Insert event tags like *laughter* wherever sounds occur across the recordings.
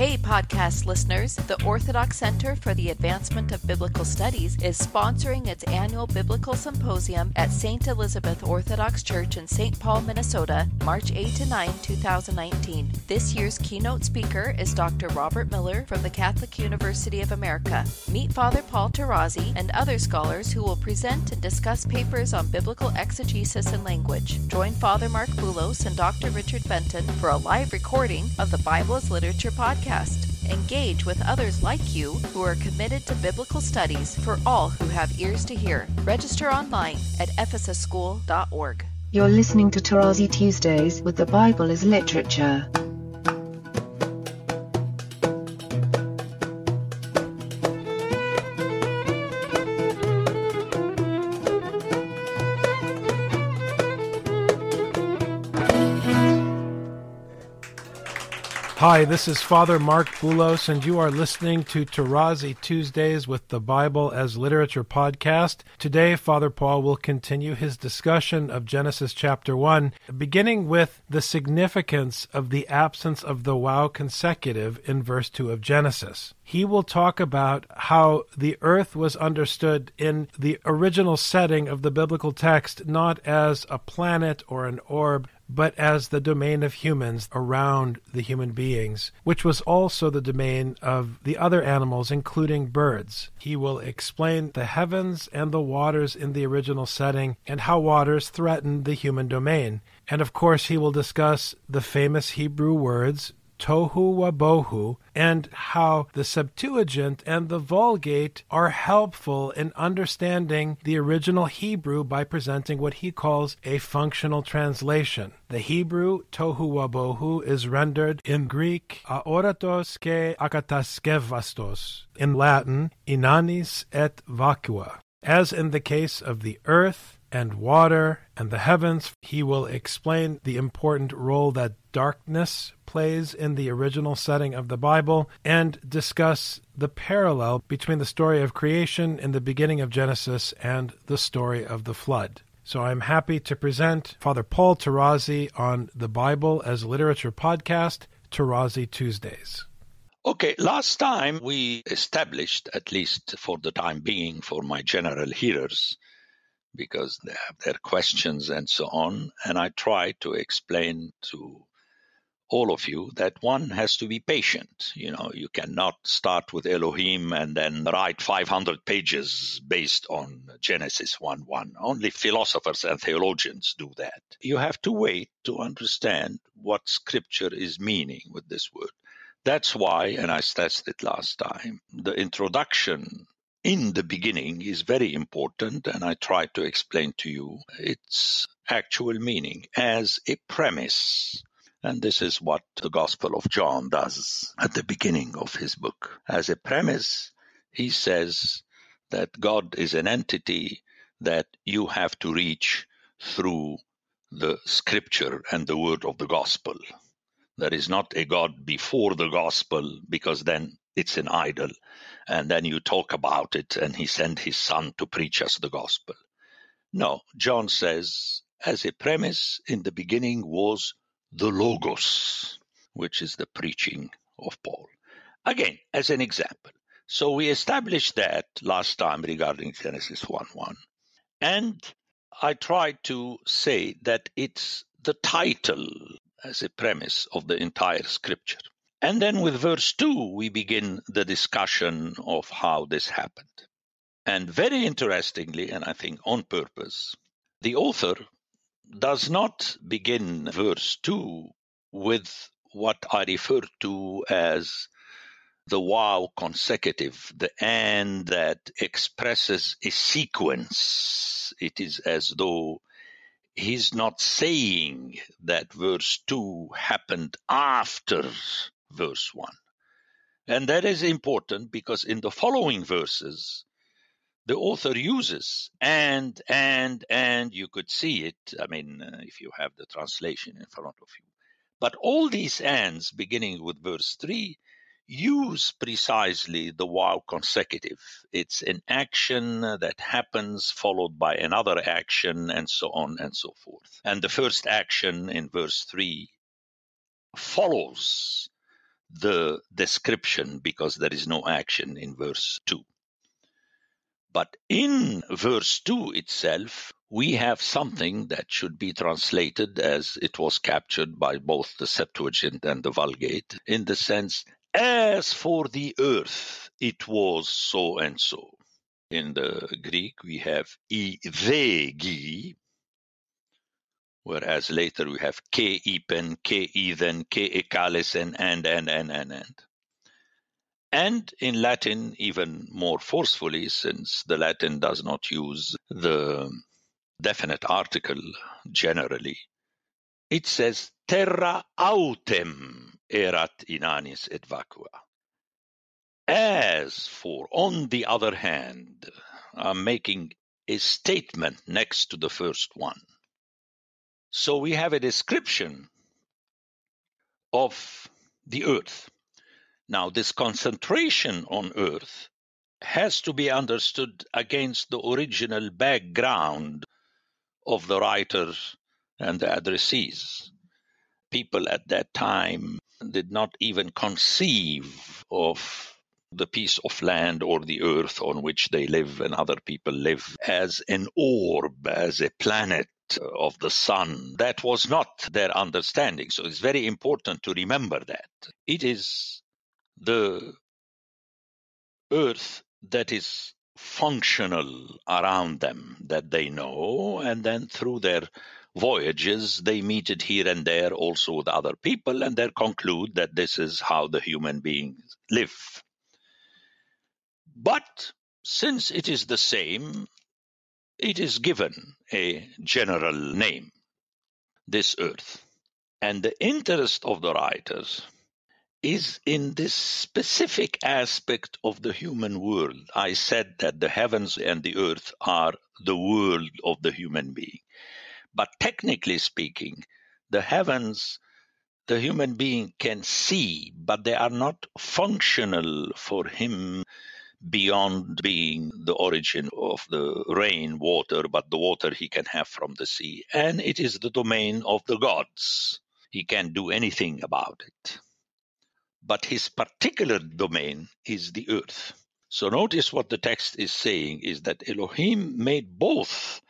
Hey, podcast listeners. The Orthodox Center for the Advancement of Biblical Studies is sponsoring its annual Biblical Symposium at St. Elizabeth Orthodox Church in St. Paul, Minnesota, March 8 to 9, 2019. This year's keynote speaker is Dr. Robert Miller from the Catholic University of America. Meet Father Paul Tarazi and other scholars who will present and discuss papers on biblical exegesis and language. Join Father Marc Boulos and Dr. Richard Benton for a live recording of the Bible as Literature podcast. Engage with others like you who are committed to biblical studies for all who have ears to hear. Register online at ephesusschool.org. You're listening to Tarazi Tuesdays with the Bible as Literature. Hi, this is Father Marc Boulos, and you are listening to Tarazi Tuesdays with the Bible as Literature podcast. Today, Father Paul will continue his discussion of Genesis chapter 1, beginning with the significance of the absence of the waw consecutive in verse 2 of Genesis. He will talk about how the earth was understood in the original setting of the biblical text not as a planet or an orb, but as the domain of humans around the human beings, which was also the domain of the other animals, including birds. He will explain the heavens and the waters in the original setting and how waters threatened the human domain. And of course, he will discuss the famous Hebrew words tohu wabohu, and how the Septuagint and the Vulgate are helpful in understanding the original Hebrew by presenting what he calls a functional translation. The Hebrew tohu wabohu is rendered in Greek aoratos ke akataskevastos, in Latin inanis et vacua. As in the case of the earth, and water and the heavens. He will explain the important role that darkness plays in the original setting of the Bible and discuss the parallel between the story of creation in the beginning of Genesis and the story of the flood. So I'm happy to present Father Paul Tarazi on the Bible as Literature podcast, Tarazi Tuesdays. Okay, last time we established, at least for the time being, for my general hearers, because they have their questions and so on. And I try to explain to all of you that one has to be patient. You know, you cannot start with Elohim and then write 500 pages based on Genesis 1 1. Only philosophers and theologians do that. You have to wait to understand what scripture is meaning with this word. That's why, and I stressed it last time, the introduction in the beginning is very important, and I try to explain to you its actual meaning as a premise. And this is what the Gospel of John does at the beginning of his book. As a premise, he says that God is an entity that you have to reach through the scripture and the word of the gospel. There is not a God before the gospel because then it's an idol and then you talk about it and he sent his son to preach us the gospel. No, John says, as a premise, in the beginning was the Logos, which is the preaching of Paul. Again, as an example. So we established that last time regarding Genesis 1 1. And I tried to say that it's the title as a premise of the entire scripture. And then with verse 2, we begin the discussion of how this happened. And very interestingly, and I think on purpose, the author does not begin verse 2 with what I refer to as the waw consecutive, the and that expresses a sequence. It is as though he's not saying that verse 2 happened after verse 1. And that is important because in the following verses, the author uses and, and, and, you could see it. I mean, uh, if you have the translation in front of you. But all these ands, beginning with verse 3, use precisely the waw consecutive. It's an action that happens followed by another action and so on and so forth. And the first action in verse 3 follows the description because there is no action in verse 2. But in verse 2 itself, we have something that should be translated as it was captured by both the Septuagint and the Vulgate, in the sense, as for the earth, it was so and so. In the Greek, we have i vegi, whereas later we have ke ipen, ke ethen, ke ekalesen, and, and, and, and, and. And in Latin, even more forcefully, since the Latin does not use the definite article generally, it says terra autem erat inanis et vacua. As for, on the other hand, I'm making a statement next to the first one. So we have a description of the earth. Now, this concentration on earth has to be understood against the original background of the writers and the addressees. People at that time did not even conceive of the piece of land or the earth on which they live and other people live as an orb, as a planet of the sun. That was not their understanding. So it's very important to remember that. It is the earth that is functional around them that they know, and then through their voyages, they meet it here and there also with other people, and they conclude that this is how the human beings live. But since it is the same, it is given a general name, this earth. And the interest of the writers is in this specific aspect of the human world. I said that the heavens and the earth are the world of the human being. But technically speaking, the heavens, the human being can see, but they are not functional for him beyond being the origin of the rain water, but the water he can have from the sea. And it is the domain of the gods. He can't do anything about it. But his particular domain is the earth. So notice what the text is saying is that Elohim made both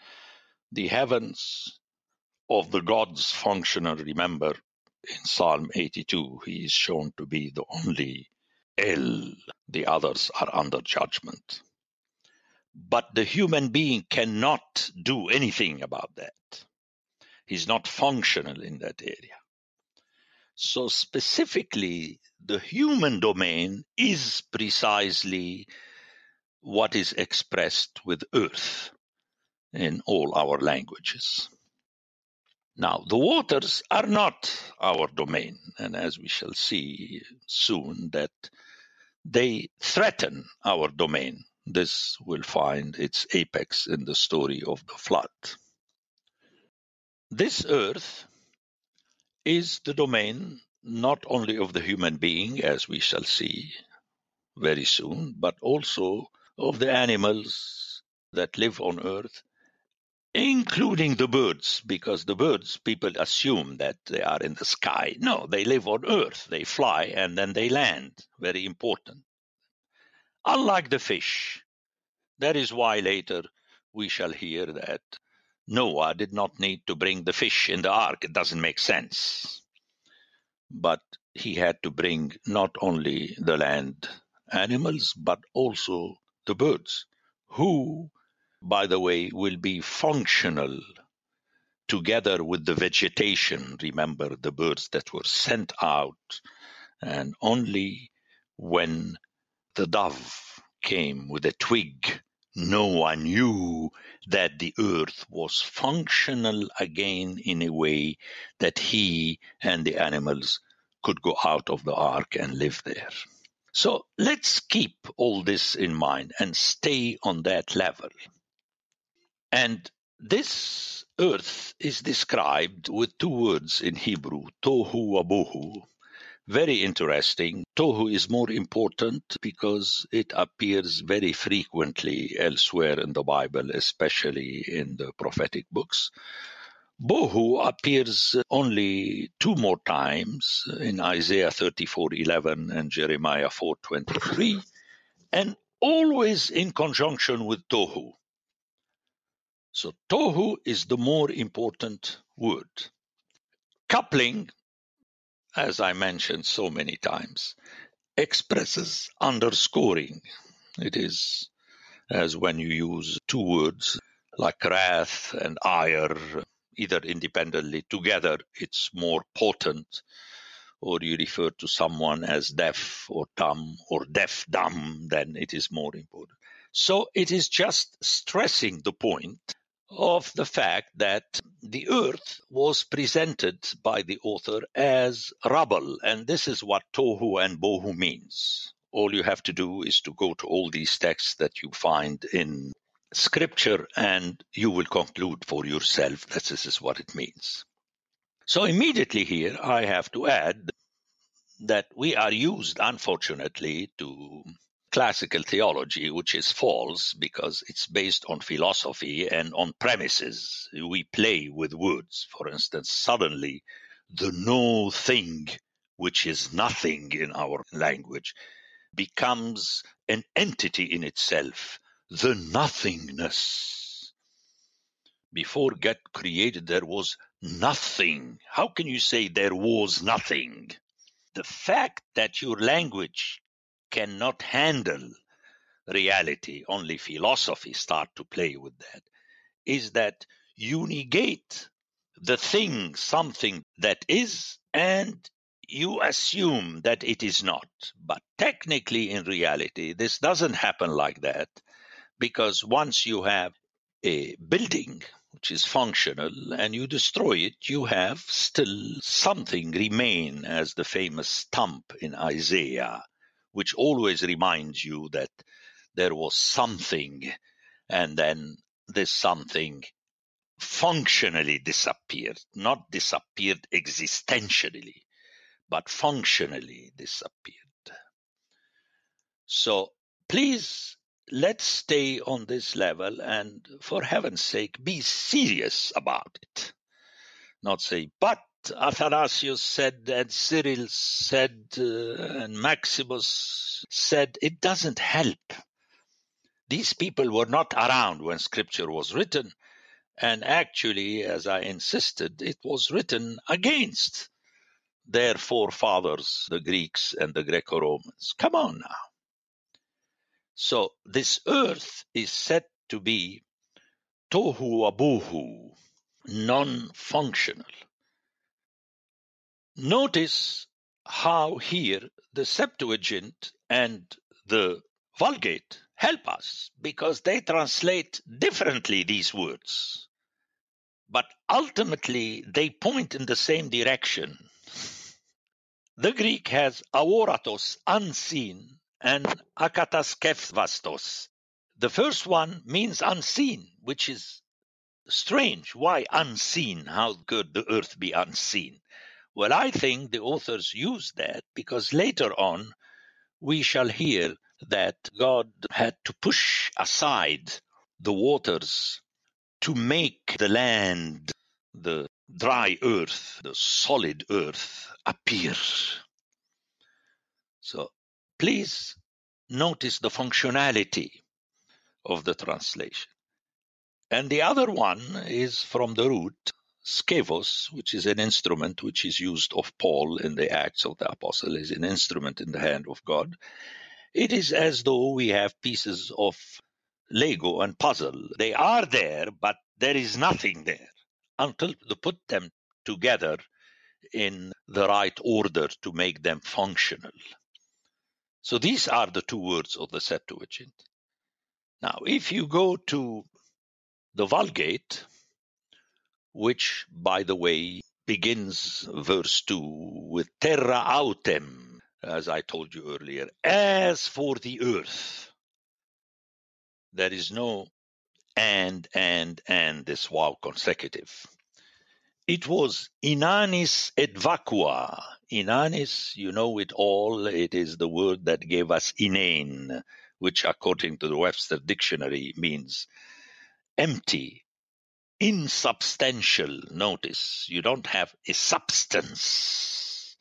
the heavens of the gods functional. Remember, in Psalm 82, he is shown to be the only El, the others are under judgment. But the human being cannot do anything about that. He's not functional in that area. So, specifically, the human domain is precisely what is expressed with earth in all our languages. Now, the waters are not our domain, and as we shall see soon, that they threaten our domain. This will find its apex in the story of the flood. This earth is the domain not only of the human being, as we shall see very soon, but also of the animals that live on earth including the birds, because the birds, people assume that they are in the sky. No, they live on earth. They fly and then they land. Very important. Unlike the fish. That is why later we shall hear that Noah did not need to bring the fish in the ark. It doesn't make sense. But he had to bring not only the land animals, but also the birds, who by the way, will be functional together with the vegetation. Remember the birds that were sent out, and only when the dove came with a twig, Noah knew that the earth was functional again in a way that he and the animals could go out of the ark and live there. So let's keep all this in mind and stay on that level. And this earth is described with two words in Hebrew, tohu wabohu. Very interesting. Tohu is more important because it appears very frequently elsewhere in the Bible, especially in the prophetic books. Bohu appears only two more times in Isaiah 34:11 and Jeremiah 4:23 and always in conjunction with tohu. So tohu is the more important word. Coupling, as I mentioned so many times, expresses underscoring. It is as when you use two words like wrath and ire either independently together, it's more potent, or you refer to someone as deaf or dumb or deaf dumb, then it is more important. So it is just stressing the point of the fact that the earth was presented by the author as rubble, and this is what tohu and bohu means. All you have to do is to go to all these texts that you find in scripture and you will conclude for yourself that this is what it means. So immediately here I have to add that we are used, unfortunately, to classical theology, which is false because it's based on philosophy and on premises. We play with words. For instance, suddenly the no thing, which is nothing in our language, becomes an entity in itself the nothingness. Before God created, there was nothing. How can you say there was nothing? The fact that your language cannot handle reality, only philosophy start to play with that, is that you negate the thing, something that is, and you assume that it is not. But technically, in reality, this doesn't happen like that because once you have a building which is functional and you destroy it, you have still something remain as the famous stump in Isaiah, which always reminds you that there was something and then this something functionally disappeared, not disappeared existentially, but functionally disappeared. So please let's stay on this level and for heaven's sake be serious about it not say but athanasius said and cyril said uh, and maximus said it doesn't help. These people were not around when scripture was written and actually as i insisted it was written against their forefathers the greeks and the greco-romans. Come on now. So this earth is said to be tohu wabohu, non-functional. Notice how here the Septuagint and the Vulgate help us because they translate differently these words. But ultimately, they point in the same direction. The Greek has aoratos, unseen, and akataskevastos. The first one means unseen, which is strange. Why unseen? How could the earth be unseen? Well, I think the authors use that because later on we shall hear that God had to push aside the waters to make the land, the dry earth, the solid earth appear. So Please notice the functionality of the translation. And the other one is from the root skevos, which is an instrument which is used of Paul in the Acts of the Apostle, is an instrument in the hand of God. It is as though we have pieces of Lego and puzzle. They are there, but there is nothing there until you put them together in the right order to make them functional. So these are the two words of the Septuagint. Now, if you go to the Vulgate, which, by the way, begins verse 2 with terra autem, as I told you earlier, as for the earth. There is no and, and, and, this waw consecutive. It was inanis et vacua. Inanis, you know it all. It is the word that gave us inane, which according to the Webster dictionary means empty, insubstantial. Notice you don't have a substance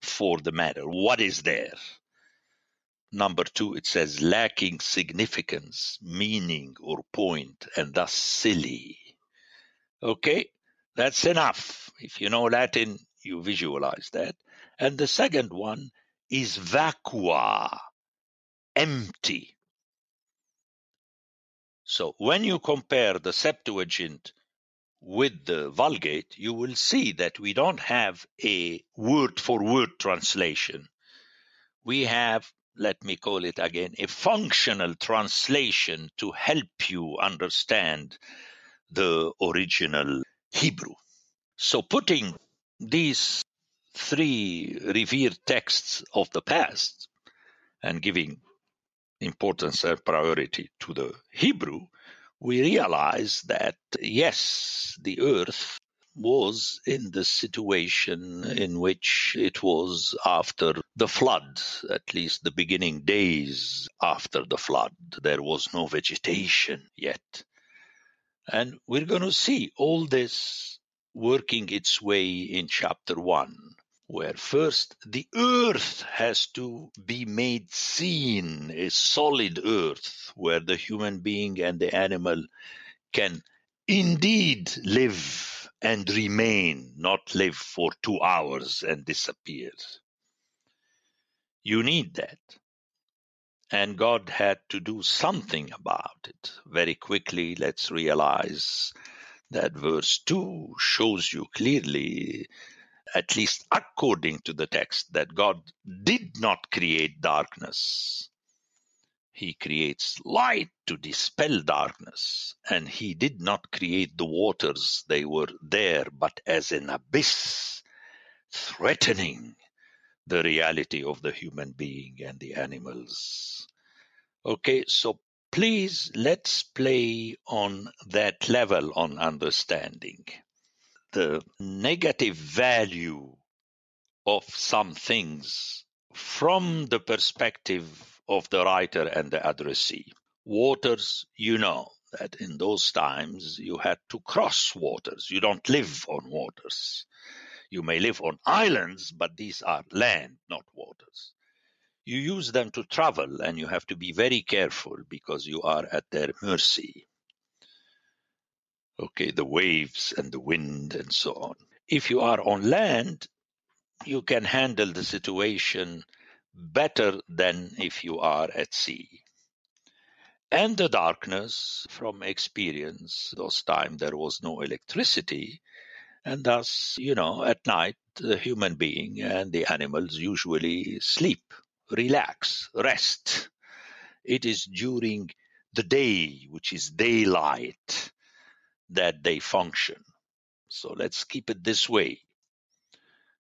for the matter. What is there? Number two, it says lacking significance, meaning, or point, and thus silly. Okay, that's enough. If you know Latin, you visualize that. And the second one is vacua, empty. So when you compare the Septuagint with the Vulgate, you will see that we don't have a word for word translation. We have let me call it again, a functional translation to help you understand the original Hebrew. So putting these three revered texts of the past and giving importance and priority to the Hebrew, we realize that yes, the earth was in the situation in which it was after the flood, at least the beginning days after the flood. There was no vegetation yet. And we're going to see all this working its way in chapter 1, where first the earth has to be made seen, a solid earth where the human being and the animal can indeed live and remain, not live for two hours and disappear. You need that. And God had to do something about it. Very quickly, let's realize that verse 2 shows you clearly, at least according to the text, that God did not create darkness. He creates light to dispel darkness, and he did not create the waters. They were there, but as an abyss, threatening the reality of the human being and the animals. Okay, so please let's play on that level on understanding. The negative value of some things from the perspective of the writer and the addressee. Waters, you know that in those times you had to cross waters. You don't live on waters. You may live on islands, but these are land, not waters. You use them to travel and you have to be very careful because you are at their mercy. Okay, the waves and the wind and so on. If you are on land, you can handle the situation better than if you are at sea. And the darkness from experience, those times there was no electricity, and thus, you know, at night the human being and the animals usually sleep, relax, rest. It is during the day, which is daylight, that they function. So let's keep it this way.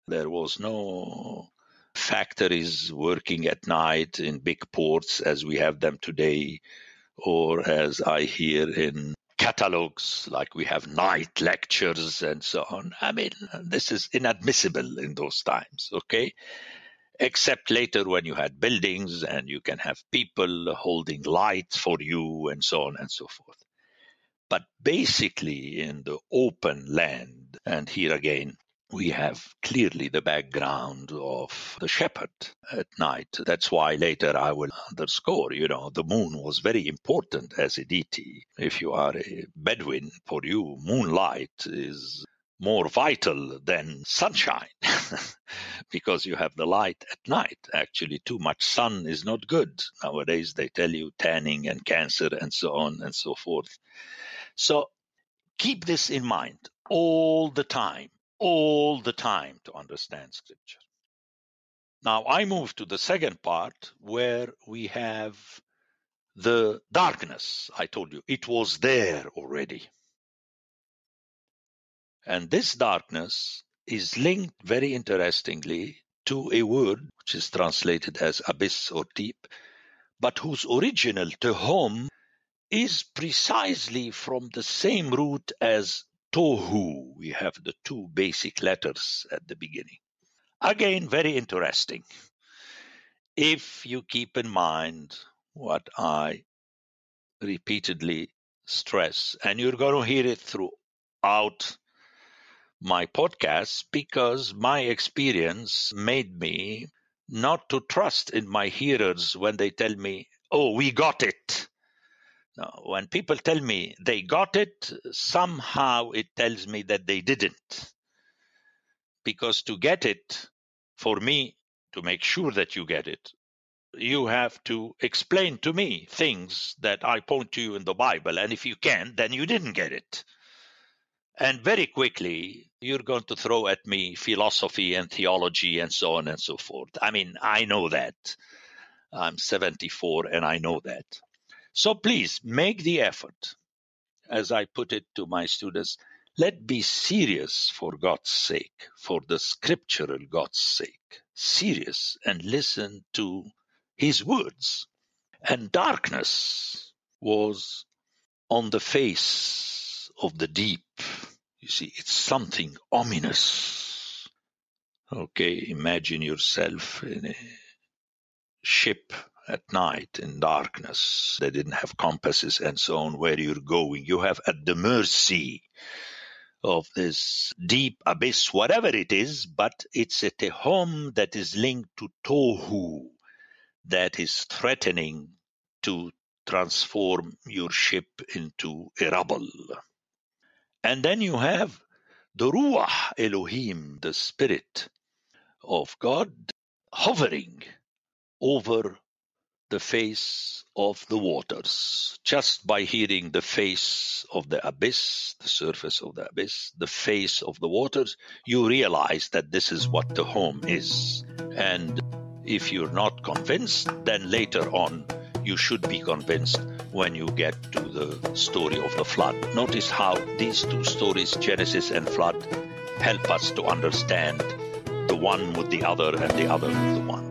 There was no factories working at night in big ports as we have them today, or as I hear in catalogs, like we have night lectures and so on. I mean, this is inadmissible in those times, okay? Except later when you had buildings and you can have people holding lights for you and so on and so forth. But basically, in the open land, and here again, we have clearly the background of the shepherd at night. That's why later I will underscore, you know, the moon was very important as a deity. If you are a Bedouin, for you, moonlight is more vital than sunshine *laughs* because you have the light at night. Actually, too much sun is not good. Nowadays, they tell you tanning and cancer and so on and so forth. So keep this in mind all the time all the time to understand scripture. Now I move to the second part where we have the darkness. I told you it was there already. And this darkness is linked very interestingly to a word which is translated as abyss or deep, but whose original tehom is precisely from the same root as tohu. We have the two basic letters at the beginning. Again, very interesting. If you keep in mind what I repeatedly stress, and you're going to hear it throughout my podcast because my experience made me not to trust in my hearers when they tell me, oh, we got it. When people tell me they got it, somehow it tells me that they didn't. Because to get it, for me, to make sure that you get it, you have to explain to me things that I point to you in the Bible. And if you can't, then you didn't get it. And very quickly, you're going to throw at me philosophy and theology and so on and so forth. I mean, I know that. I'm 74 and I know that. So please make the effort. As I put it to my students, let be serious for God's sake, for the scriptural God's sake. Serious and listen to his words. And darkness was on the face of the deep. You see, it's something ominous. Okay, imagine yourself in a ship at night in darkness. They didn't have compasses and so on where you're going. You have at the mercy of this deep abyss, whatever it is, but it's at a home that is linked to Tohu, that is threatening to transform your ship into a rubble. And then you have the Ruach Elohim, the Spirit of God, hovering over the face of the waters. Just by hearing the face of the abyss, the surface of the abyss, the face of the waters, you realize that this is what tehom is. And if you're not convinced, then later on you should be convinced when you get to the story of the flood. Notice how these two stories, Genesis and flood, help us to understand the one with the other and the other with the one.